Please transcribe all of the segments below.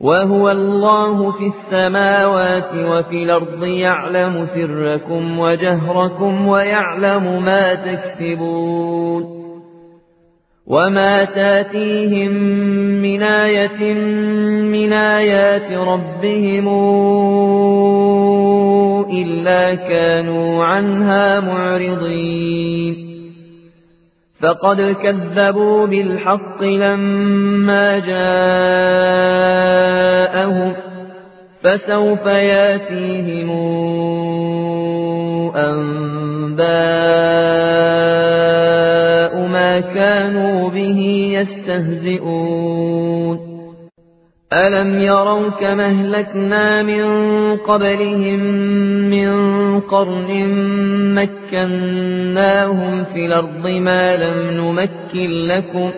وهو الله في السماوات وفي الأرض يعلم سركم وجهركم ويعلم ما تكسبون وما تاتيهم من آية من آيات ربهم إلا كانوا عنها معرضين فقد كذبوا بالحق لما جاءهم فسوف ياتيهم أنباء ما كانوا به يستهزئون. ألم يروا كما اهلكنا من قبلهم من قرن مكناهم في الأرض ما لم نمكن لكم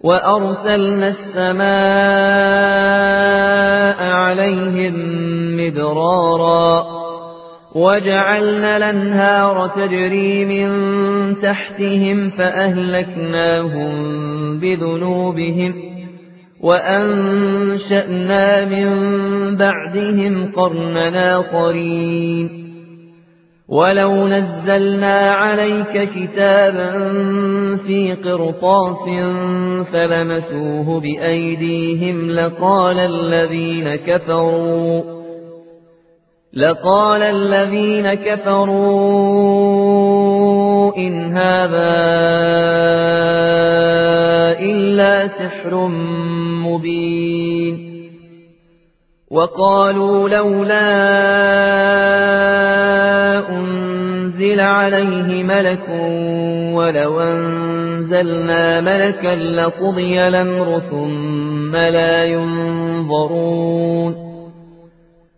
وأرسلنا السماء عليهم مدرارا وجعلنا الأنهار تجري من تحتهم فأهلكناهم بذنوبهم وأنشأنا من بعدهم قرننا قرين. ولو نزلنا عليك كتابا في قرطاس فلمسوه بأيديهم لقال الذين كفروا لقال الذين كفروا إن هذا إلا سحر مبين وقالوا لولا أنزل عليه ملك ولو أنزلنا ملكا لقضي الأمر ثم لا ينظرون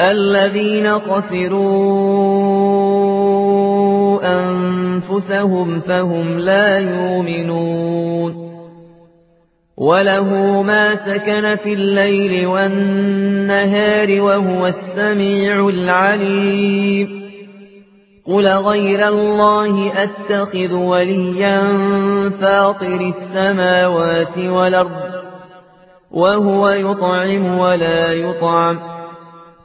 الذين خسروا أنفسهم فهم لا يؤمنون وله ما سكن في الليل والنهار وهو السميع العليم قل غير الله أتخذ وليا فاطر السماوات والأرض وهو يطعم ولا يطعم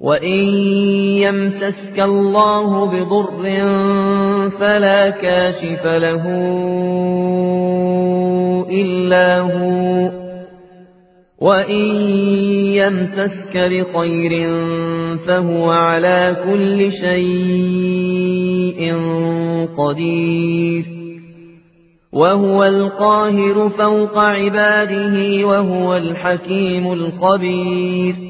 وإن يمسسك الله بضر فلا كاشف له إلا هو وإن يمسسك بخير فهو على كل شيء قدير وهو القاهر فوق عباده وهو الحكيم الخبير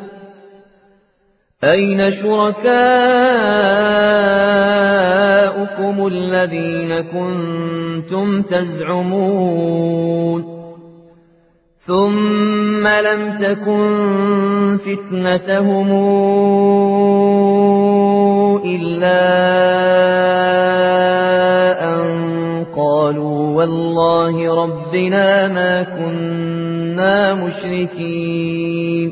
أين شركاؤكم الذين كنتم تزعمون؟ ثم لم تكن فتنتهم إلا أن قالوا والله ربنا ما كنا مشركين.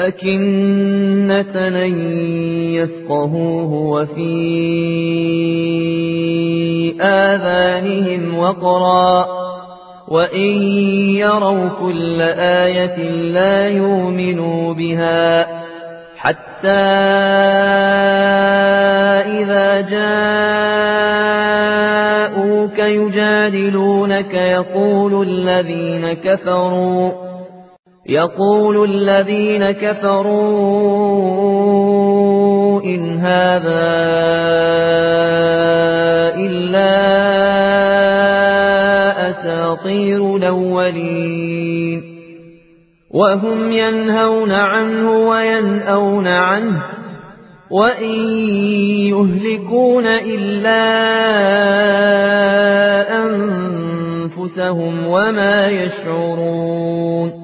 أكنة أن يفقهوه وفي آذانهم وقرا وإن يروا كل آية لا يؤمنوا بها حتى إذا جاءوك يجادلونك يقول الذين كفروا يقول الذين كفروا إن هذا إلا أساطير الأولين. وهم ينهون عنه وينأون عنه وإن يهلكون إلا أنفسهم وما يشعرون.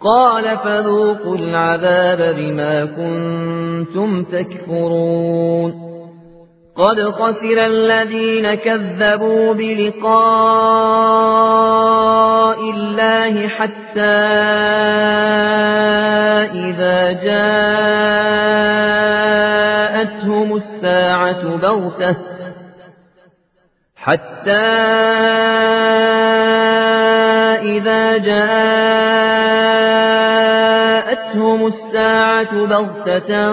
قال فذوقوا العذاب بما كنتم تكفرون. قد خسر الذين كذبوا بلقاء الله حتى إذا جاءتهم الساعة بغتة. حتى إذا جاءتهم الساعة بغتة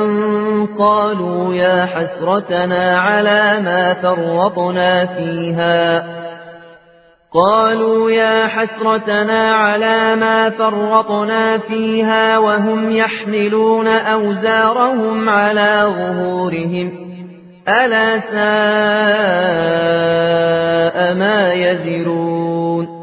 قالوا يا حسرتنا على ما فرطنا فيها. قالوا يا حسرتنا على ما فرطنا فيها وهم يحملون أوزارهم على ظهورهم. ألا ساء ما يذرون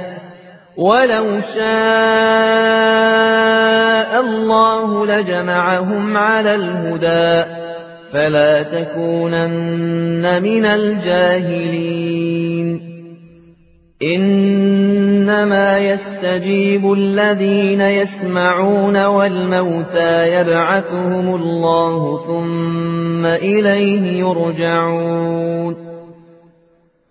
ولو شاء الله لجمعهم على الهدى فلا تكونن من الجاهلين. إنما يستجيب الذين يسمعون والموتى يبعثهم الله ثم إليه يرجعون.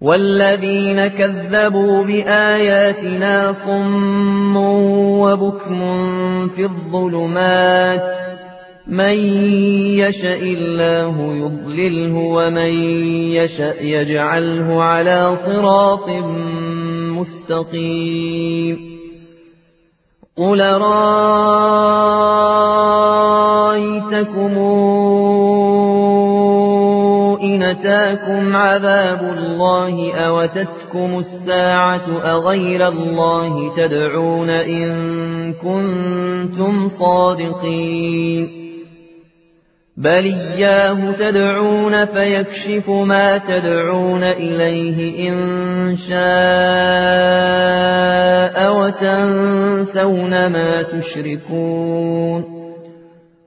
والذين كذبوا بآياتنا صم وبكم في الظلمات من يشاء الله يضلله ومن يشاء يجعله على صراط مستقيم قل رأيتكم إن أتاكم عذاب الله أوتتكم الساعة أغير الله تدعون إن كنتم صادقين بل إياه تدعون فيكشف ما تدعون إليه إن شاء وتنسون ما تشركون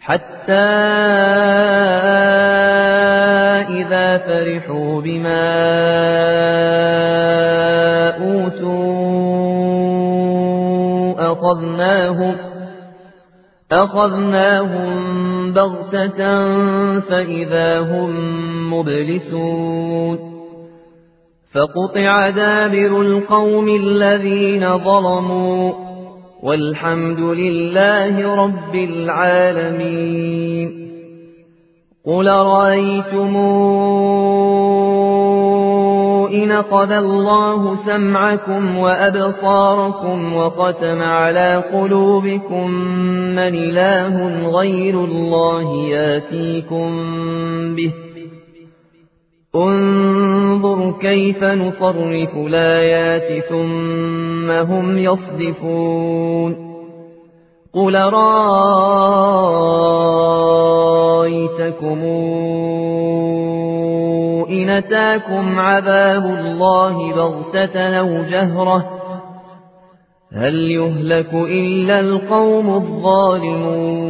حتى إذا فرحوا بما أوتوا أخذناهم أخذناهم بغتة فإذا هم مبلسون فقطع دابر القوم الذين ظلموا والحمد لله رب العالمين. قل رأيتموا إن قذى الله سمعكم وأبصاركم وختم على قلوبكم من إله غير الله يأتيكم به انظر كيف نصرف الآيات ثم هم يصدفون قل رأيتكم إن أتاكم عذاب الله بغتة أو جهرة هل يهلك إلا القوم الظالمون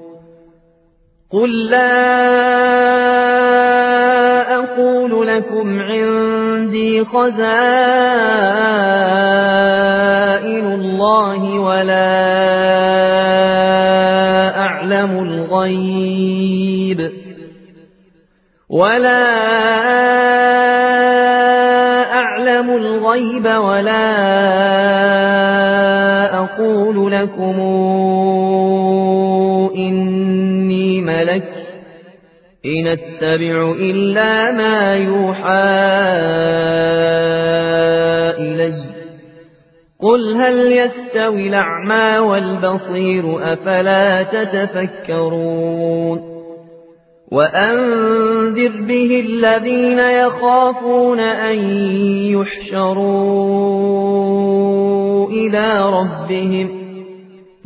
قل لا أقول لكم عندي خزائن الله ولا أعلم الغيب ولا أعلم الغيب ولا أقول لكم إني ملك إن أتبع إلا ما يوحى إلي. قل هل يستوي الأعمى والبصير أفلا تتفكرون؟ وأنذر به الذين يخافون أن يحشروا إلى ربهم.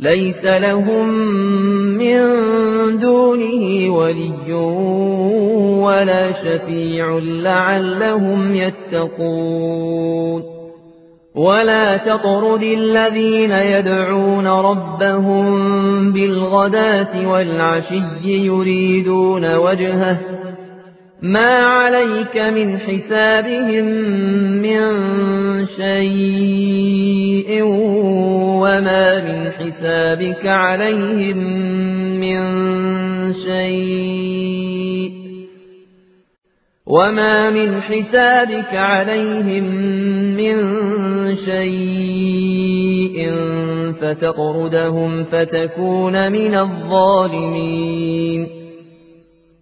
ليس لهم من دونه ولي ولا شفيع لعلهم يتقون. ولا تطرد الذين يدعون ربهم بالغداة والعشي يريدون وجهه ما عليك من حسابهم من شيء وما من حسابك عليهم من شيء وما من حسابك عليهم من شيء فتطردهم فتكون من الظالمين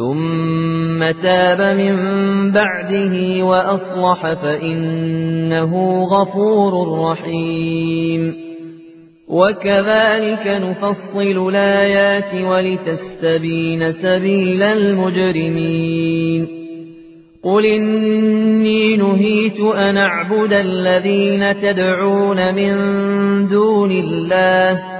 ثم تاب من بعده وأصلح فإنه غفور رحيم. وكذلك نفصل الآيات ولتستبين سبيل المجرمين. قل إني نهيت أن أعبد الذين تدعون من دون الله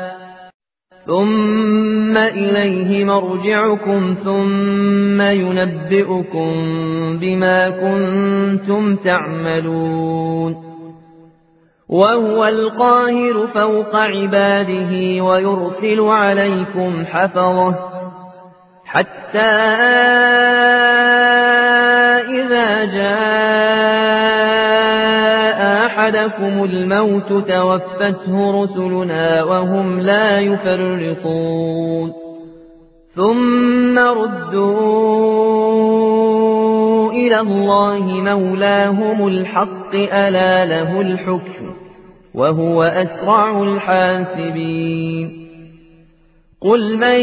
ثم إليه مرجعكم ثم ينبئكم بما كنتم تعملون وهو القاهر فوق عباده ويرسل عليكم حفظه حتى إذا جاء أحدكم الموت توفته رسلنا وهم لا يفرطون ثم ردوا إلى الله مولاهم الحق ألا له الحكم وهو أسرع الحاسبين قل من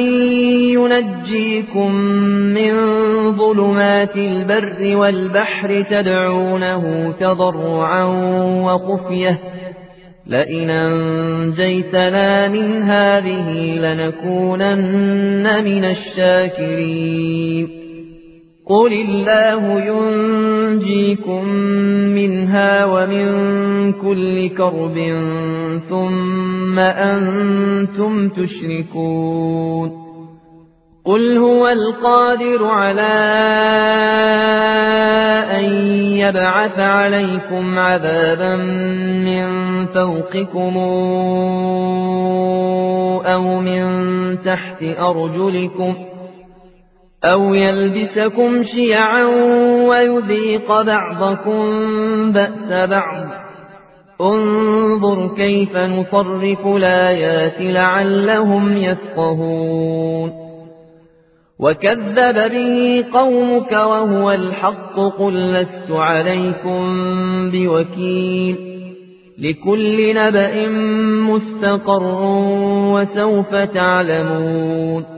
ينجيكم من ظلمات البر والبحر تدعونه تضرعا وخفيه لئن أنجيتنا من هذه لنكونن من الشاكرين قل الله ينجيكم منها ومن كل كرب ثم أنتم تشركون قل هو القادر على أن يبعث عليكم عذابا من فوقكم أو من تحت أرجلكم أو يلبسكم شيعا ويذيق بعضكم بأس بعض انظر كيف نصرف الآيات لعلهم يفقهون وكذب به قومك وهو الحق قل لست عليكم بوكيل لكل نبأ مستقر وسوف تعلمون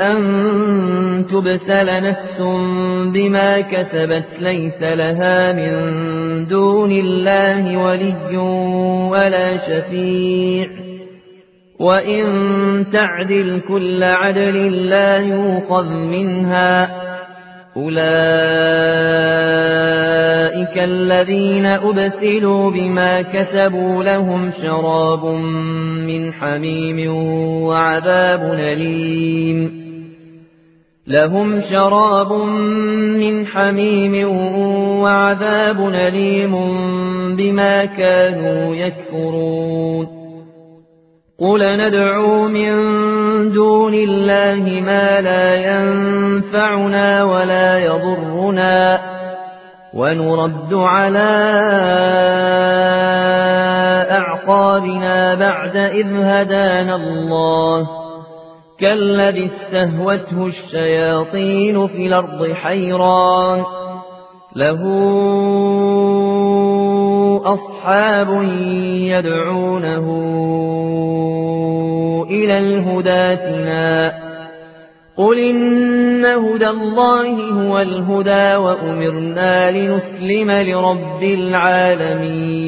أن تبسل نفس بما كسبت ليس لها من دون الله ولي ولا شفيع. وإن تعدل كل عدل لا يوقظ منها. أولئك الذين أبسلوا بما كسبوا لهم شراب من حميم وعذاب أليم. لهم شراب من حميم وعذاب أليم بما كانوا يكفرون. قل ندعو من دون الله ما لا ينفعنا ولا يضرنا ونرد على أعقابنا بعد إذ هدانا الله. كالذي استهوته الشياطين في الأرض حيران. له أصحاب يدعونه إلى الهداتنا قل إن هدى الله هو الهدى وأمرنا لنسلم لرب العالمين.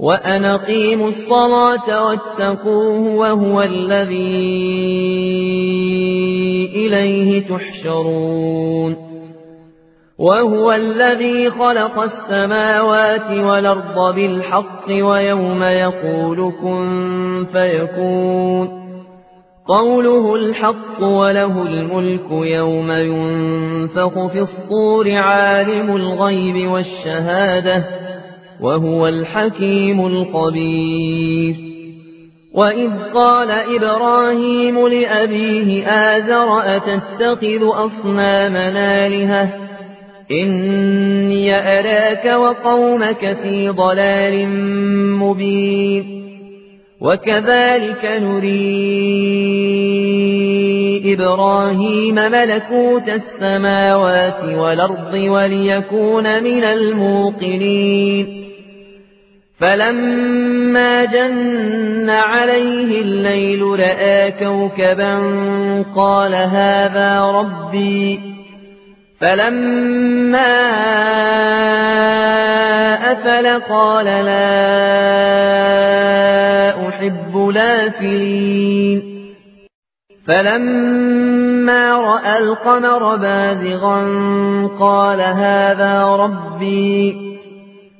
وأن قيموا الصلاة واتقوه وهو الذي إليه تحشرون. وهو الذي خلق السماوات والأرض بالحق ويوم يقول كن فيكون. قوله الحق وله الملك يوم ينفق في الصور عالم الغيب والشهادة. وهو الحكيم الخبير وإذ قال إبراهيم لأبيه آزر أتتخذ أصنامنا آلهةً؟ إني أراك وقومك في ضلال مبين. وكذلك نري إبراهيم ملكوت السماوات والأرض وليكون من الموقنين. فلما جن عليه الليل رأى كوكبا قال هذا ربي فلما أفل قال لا أحب لافلين فلما رأى القمر بازغا قال هذا ربي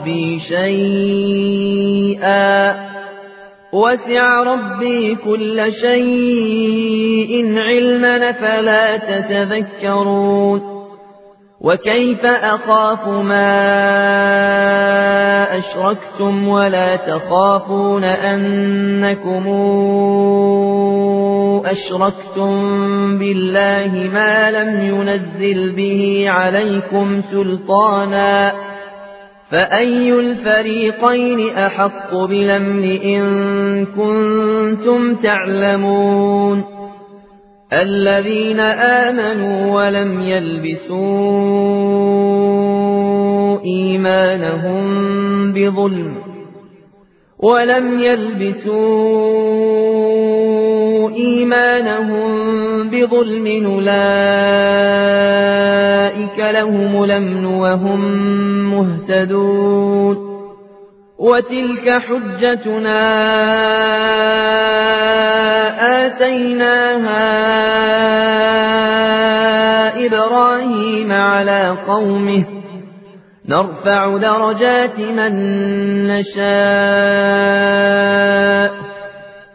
ربي شيئا. وسع ربي كل شيء علما فلا تتذكرون. وكيف أخاف ما أشركتم ولا تخافون أنكم أشركتم بالله ما لم ينزل به عليكم سلطانا. فأي الفريقين أحق بلمن إن كنتم تعلمون الذين آمنوا ولم يلبسوا إيمانهم بظلم ولم يلبسوا إيمانهم بظلم أولئك لهم لمن وهم مهتدون وتلك حجتنا آتيناها إبراهيم على قومه نرفع درجات من نشاء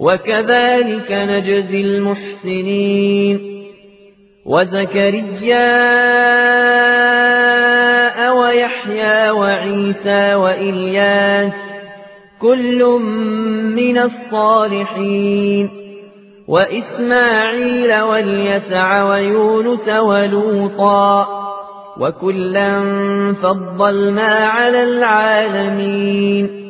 وكذلك نجزي المحسنين. وزكريا ويحيى وعيسى وإلياس كل من الصالحين. وإسماعيل واليسع ويونس ولوطا وكلا فضلنا على العالمين.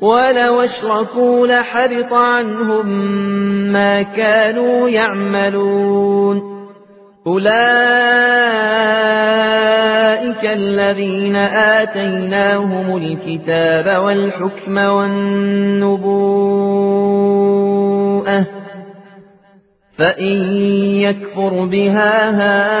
ولو أشركوا لحبط عنهم ما كانوا يعملون. أولئك الذين آتيناهم الكتاب والحكم والنبوءة فإن يكفر بها هؤلاء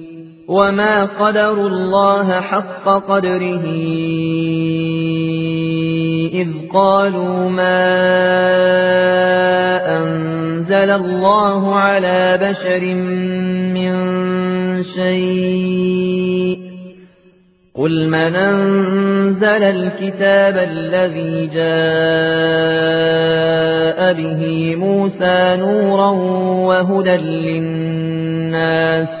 وما قدر الله حق قدره إذ قالوا ما أنزل الله على بشر من شيء قل من أنزل الكتاب الذي جاء به موسى نورا وهدى للناس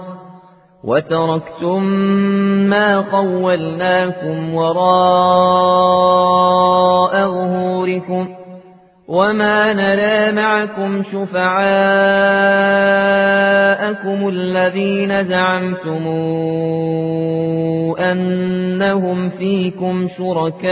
وتركتم ما خولناكم وراء ظهوركم وما نرى معكم شفعاءكم الذين زعمتم أنهم فيكم شركاء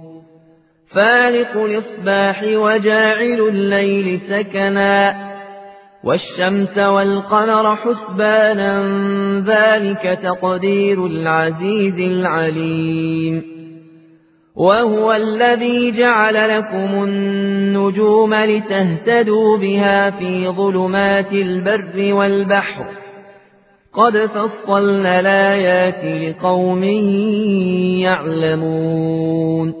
فالق الإصباح وجاعل الليل سكنا والشمس والقمر حسبانا ذلك تقدير العزيز العليم وهو الذي جعل لكم النجوم لتهتدوا بها في ظلمات البر والبحر قد فصلنا الآيات لقوم يعلمون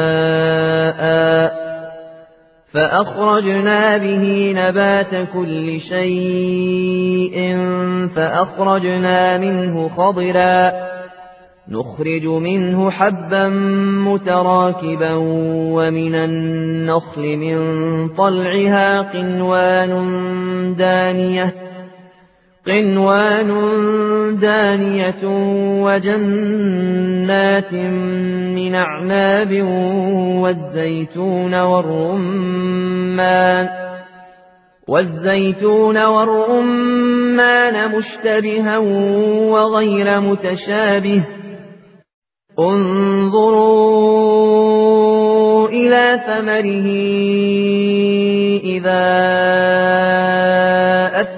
فأخرجنا به نبات كل شيء فأخرجنا منه خضرا. نخرج منه حبا متراكبا ومن النخل من طلعها قنوان دانية. قنوان دانية وجنات من أعناب والزيتون والرمان والزيتون والرمان مشتبها وغير متشابه انظروا إلى ثمره إذا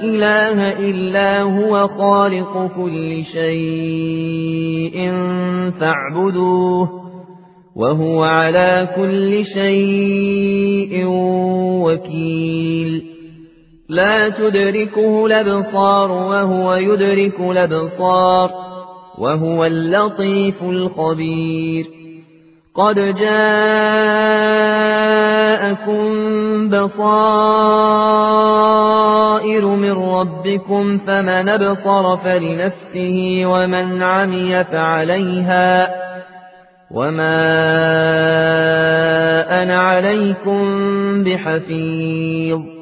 إله إلا هو خالق كل شيء فاعبدوه وهو على كل شيء وكيل. لا تدركه الأبصار وهو يدرك الأبصار وهو اللطيف الخبير. قد جاءكم بصائر من ربكم فمن ابصر فلنفسه ومن عمي فعليها وما أنا عليكم بحفيظ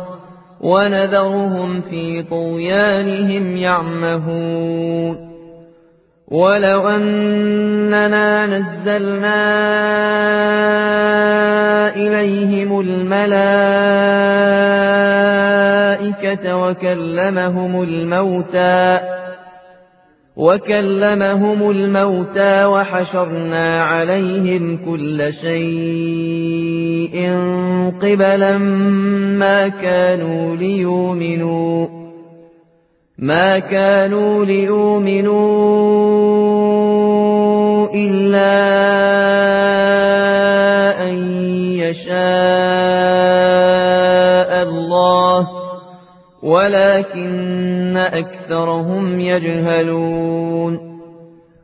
ونذرهم في طغيانهم يعمهون. ولو أننا نزلنا إليهم الملائكة وكلمهم الموتى وكلمهم الموتى وحشرنا عليهم كل شيء قبلا ما كانوا ليؤمنوا ما كانوا ليؤمنوا إلا ولكن أكثرهم يجهلون.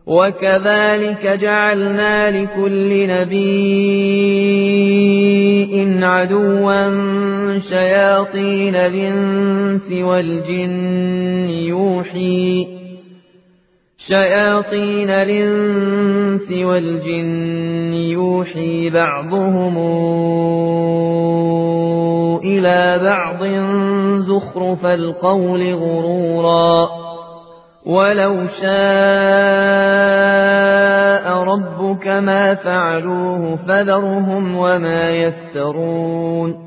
وكذلك جعلنا لكل نبي عدوا شياطين الإنس والجن يوحي شياطين الإنس والجن يوحي بعضهم إلى بعض زخرف القول غرورا ولو شاء ربك ما فعلوه فذرهم وما يفترون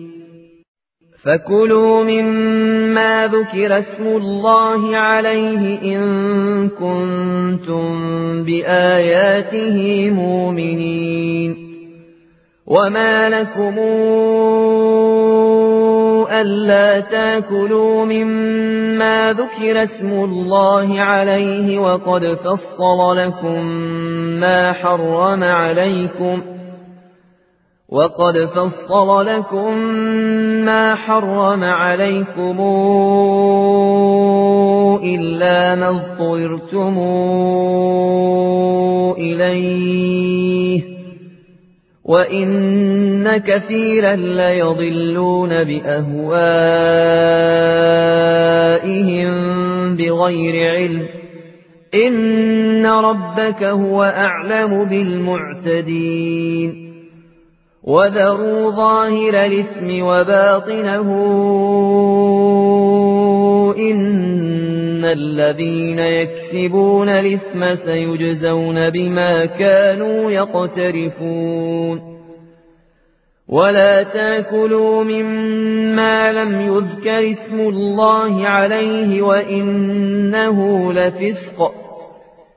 فكلوا مما ذكر اسم الله عليه إن كنتم بآياته مؤمنين وما لكم ألا تاكلوا مما ذكر اسم الله عليه وقد فصل لكم ما حرم عليكم وقد فصل لكم ما حرم عليكم إلا ما اضطرتم إليه وإن كثيرا ليضلون بأهوائهم بغير علم إن ربك هو أعلم بالمعتدين وذروا ظاهر الإثم وباطنه. إن الذين يكسبون الإثم سيجزون بما كانوا يقترفون. ولا تأكلوا مما لم يذكر اسم الله عليه وإنه لفسق.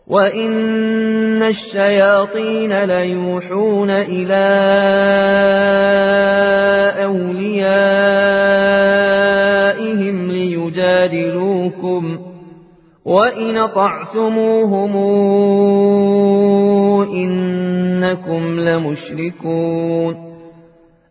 وإن الشياطين ليوحون إلى أوليائهم ليجادلوكم وإن طعتموهم إنكم لمشركون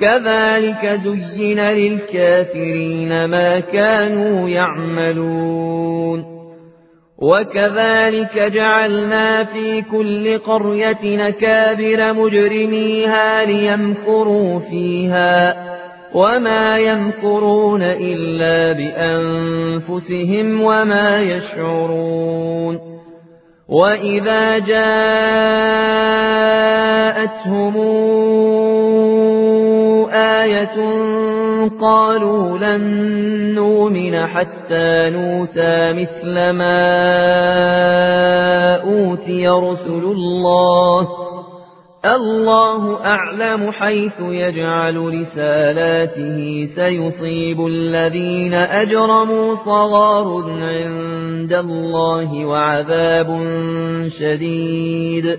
كَذَلِكَ زُيِّنَ لِلْكَافِرِينَ مَا كَانُوا يَعْمَلُونَ. وكذلك جعلنا في كل قرية نكابر مجرميها ليمكروا فيها وما يمكرون إلا بأنفسهم وما يشعرون. وإذا جاءتهم آية قالوا لن نؤمن حتى نوتى مثل ما أوتي رسل الله. الله أعلم حيث يجعل رسالاته سيصيب الذين أجرموا صغار عند الله وعذاب شديد.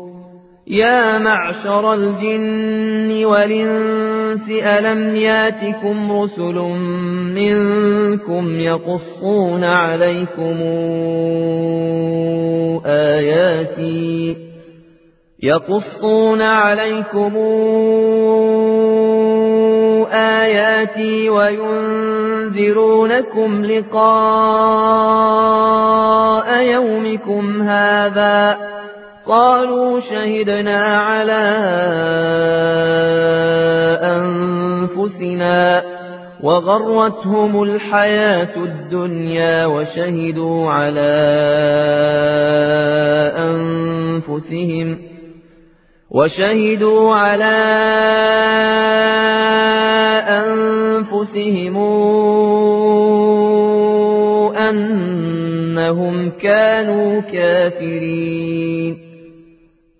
يا معشر الجن والإنس ألم ياتكم رسل منكم يقصون عليكم آياتي؟ يقصون عليكم آياتي وينذرونكم لقاء يومكم هذا قالوا شهدنا على أنفسنا وغرتهم الحياة الدنيا وشهدوا على أنفسهم وشهدوا على أنفسهم أنهم كانوا كافرين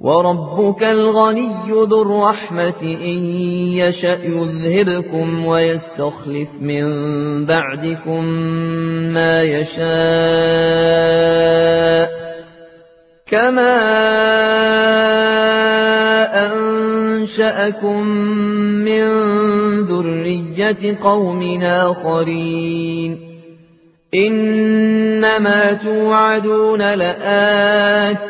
وربك الغني ذو الرحمة إن يشأ يذهبكم ويستخلف من بعدكم ما يشاء كما أنشأكم من ذرية قوم آخرين إنما توعدون لآت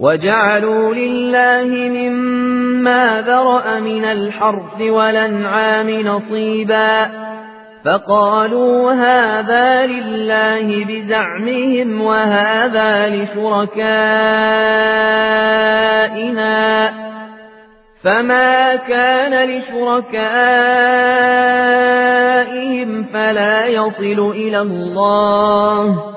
وجعلوا لله مما ذرأ من الحرث والأنعام نصيبا فقالوا هذا لله بزعمهم وهذا لشركائنا فما كان لشركائهم فلا يصل إلى الله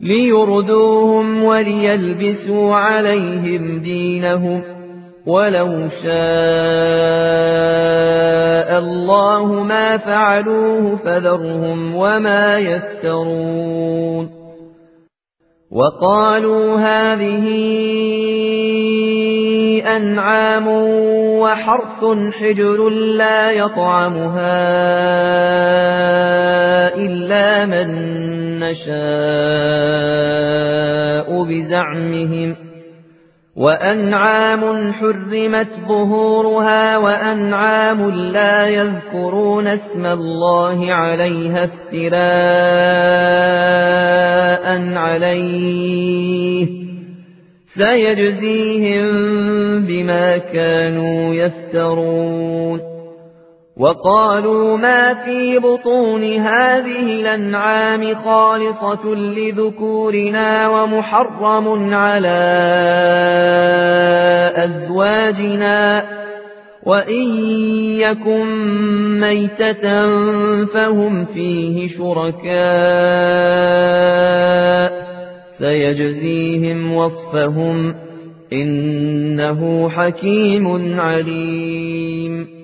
ليردوهم وليلبسوا عليهم دينهم ولو شاء الله ما فعلوه فذرهم وما يفترون وقالوا هذه أنعام وحرث حجر لا يطعمها إلا من نشاء بزعمهم وأنعام حرمت ظهورها وأنعام لا يذكرون اسم الله عليها افتراء عليه سيجزيهم بما كانوا يفترون وقالوا ما في بطون هذه الأنعام خالصة لذكورنا ومحرم على أزواجنا وإن يكن ميتة فهم فيه شركاء سيجزيهم وصفهم إنه حكيم عليم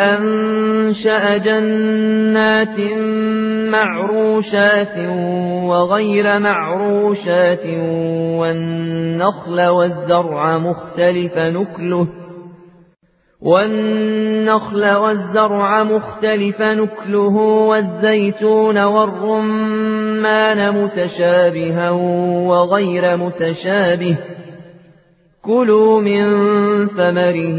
أنشأ جنات معروشات وغير معروشات والنخل والزرع مختلف نكله والنخل والزرع مختلف نكله والزيتون والرمان متشابها وغير متشابه كلوا من ثمره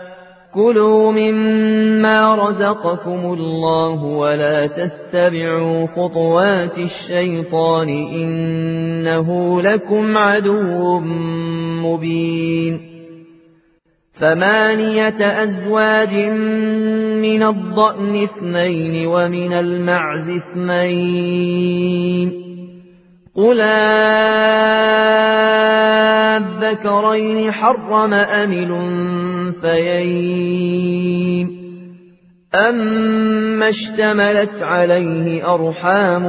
كلوا مما رزقكم الله ولا تتبعوا خطوات الشيطان إنه لكم عدو مبين ثمانية أزواج من الضأن اثنين ومن المعز اثنين قل الذكرين حرم أم الأنثيين أما اشتملت عليه أرحام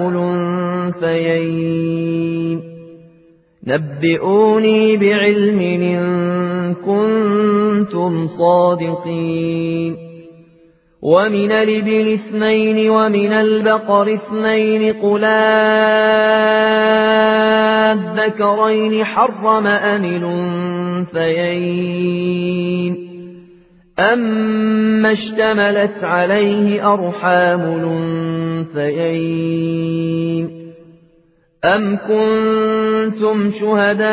الأنثيين نبئوني بعلم إن كنتم صادقين ومن الإبل اثنين ومن البقر اثنين قلا الذكرين حرم أم الأنثيين أما اشتملت عليه أرحام الأنثيين أم كنتم شهداء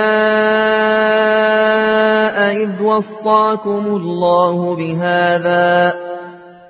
إذ وصاكم الله بهذا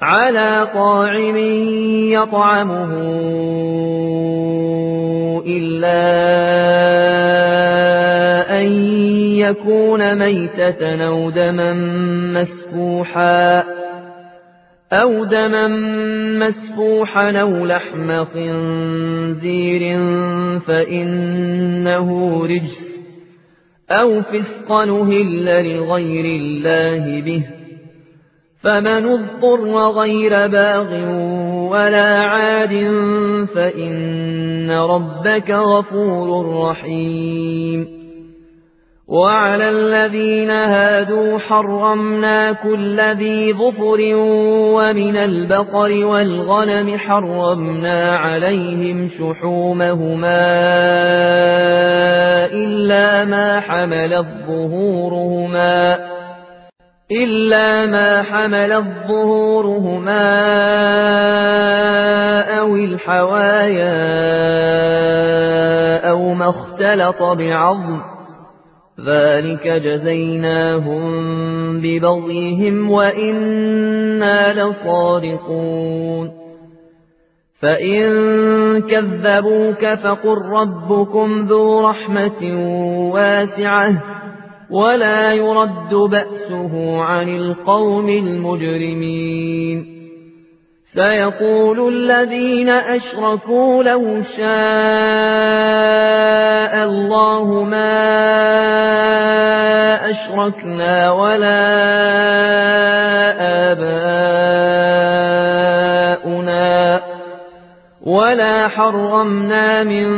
على طاعم يطعمه إلا أن يكون ميتة أو دما مسفوحا أو دما مسفوحا أو لحم خنزير فإنه رجس أو فسقا هل لغير الله به فمن اضطر غير باغ ولا عاد فإن ربك غفور رحيم. وعلى الذين هادوا حرمنا كل ذي ظفر ومن البقر والغنم حرمنا عليهم شحومهما إلا ما حملت ظهورهما إلا ما حمل ظهورهما أو الحوايا أو ما اختلط بعظم ذلك جزيناهم ببغيهم وإنا لصادقون فإن كذبوك فقل ربكم ذو رحمة واسعة ولا يرد بأسه عن القوم المجرمين. سيقول الذين أشركوا لو شاء الله ما أشركنا ولا آباؤنا ولا حرمنا من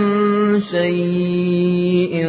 شيء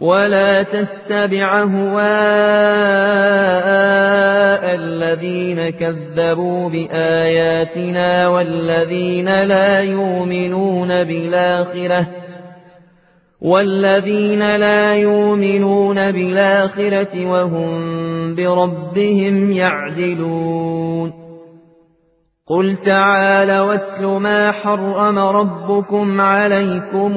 ولا تتبع هواء الذين كذبوا بآياتنا والذين لا يؤمنون بالآخرة والذين لا يؤمنون بالآخرة وهم بربهم يعدلون. قل تعالى واتل ما حرم ربكم عليكم.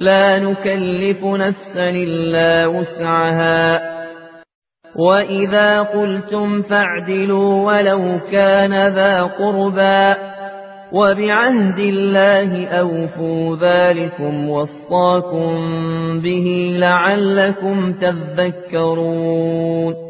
لا نكلف نفسا إلا وسعها. وإذا قلتم فاعدلوا ولو كان ذا قربا. وبعهد الله أوفوا ذلكم وصاكم به لعلكم تذكرون.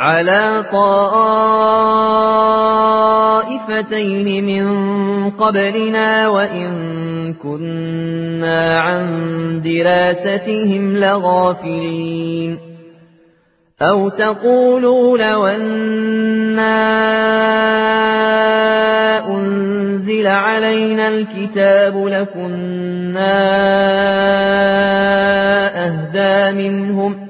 على طائفتين من قبلنا وإن كنا عن دراستهم لغافلين. أو تقولوا لو أنا أنزل علينا الكتاب لكنا أهدى منهم ۖ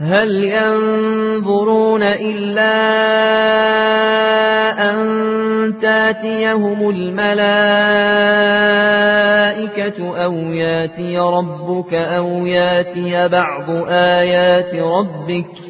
هل ينظرون إلا أن تاتيهم الملائكة أو ياتي ربك أو ياتي بعض آيات ربك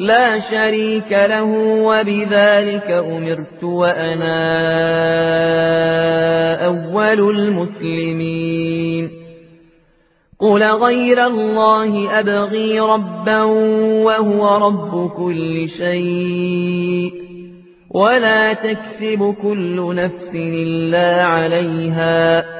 لا شريك له وبذلك أمرت وأنا أول المسلمين. قل غير الله أبغي ربا وهو رب كل شيء. ولا تكسب كل نفس إلا عليها.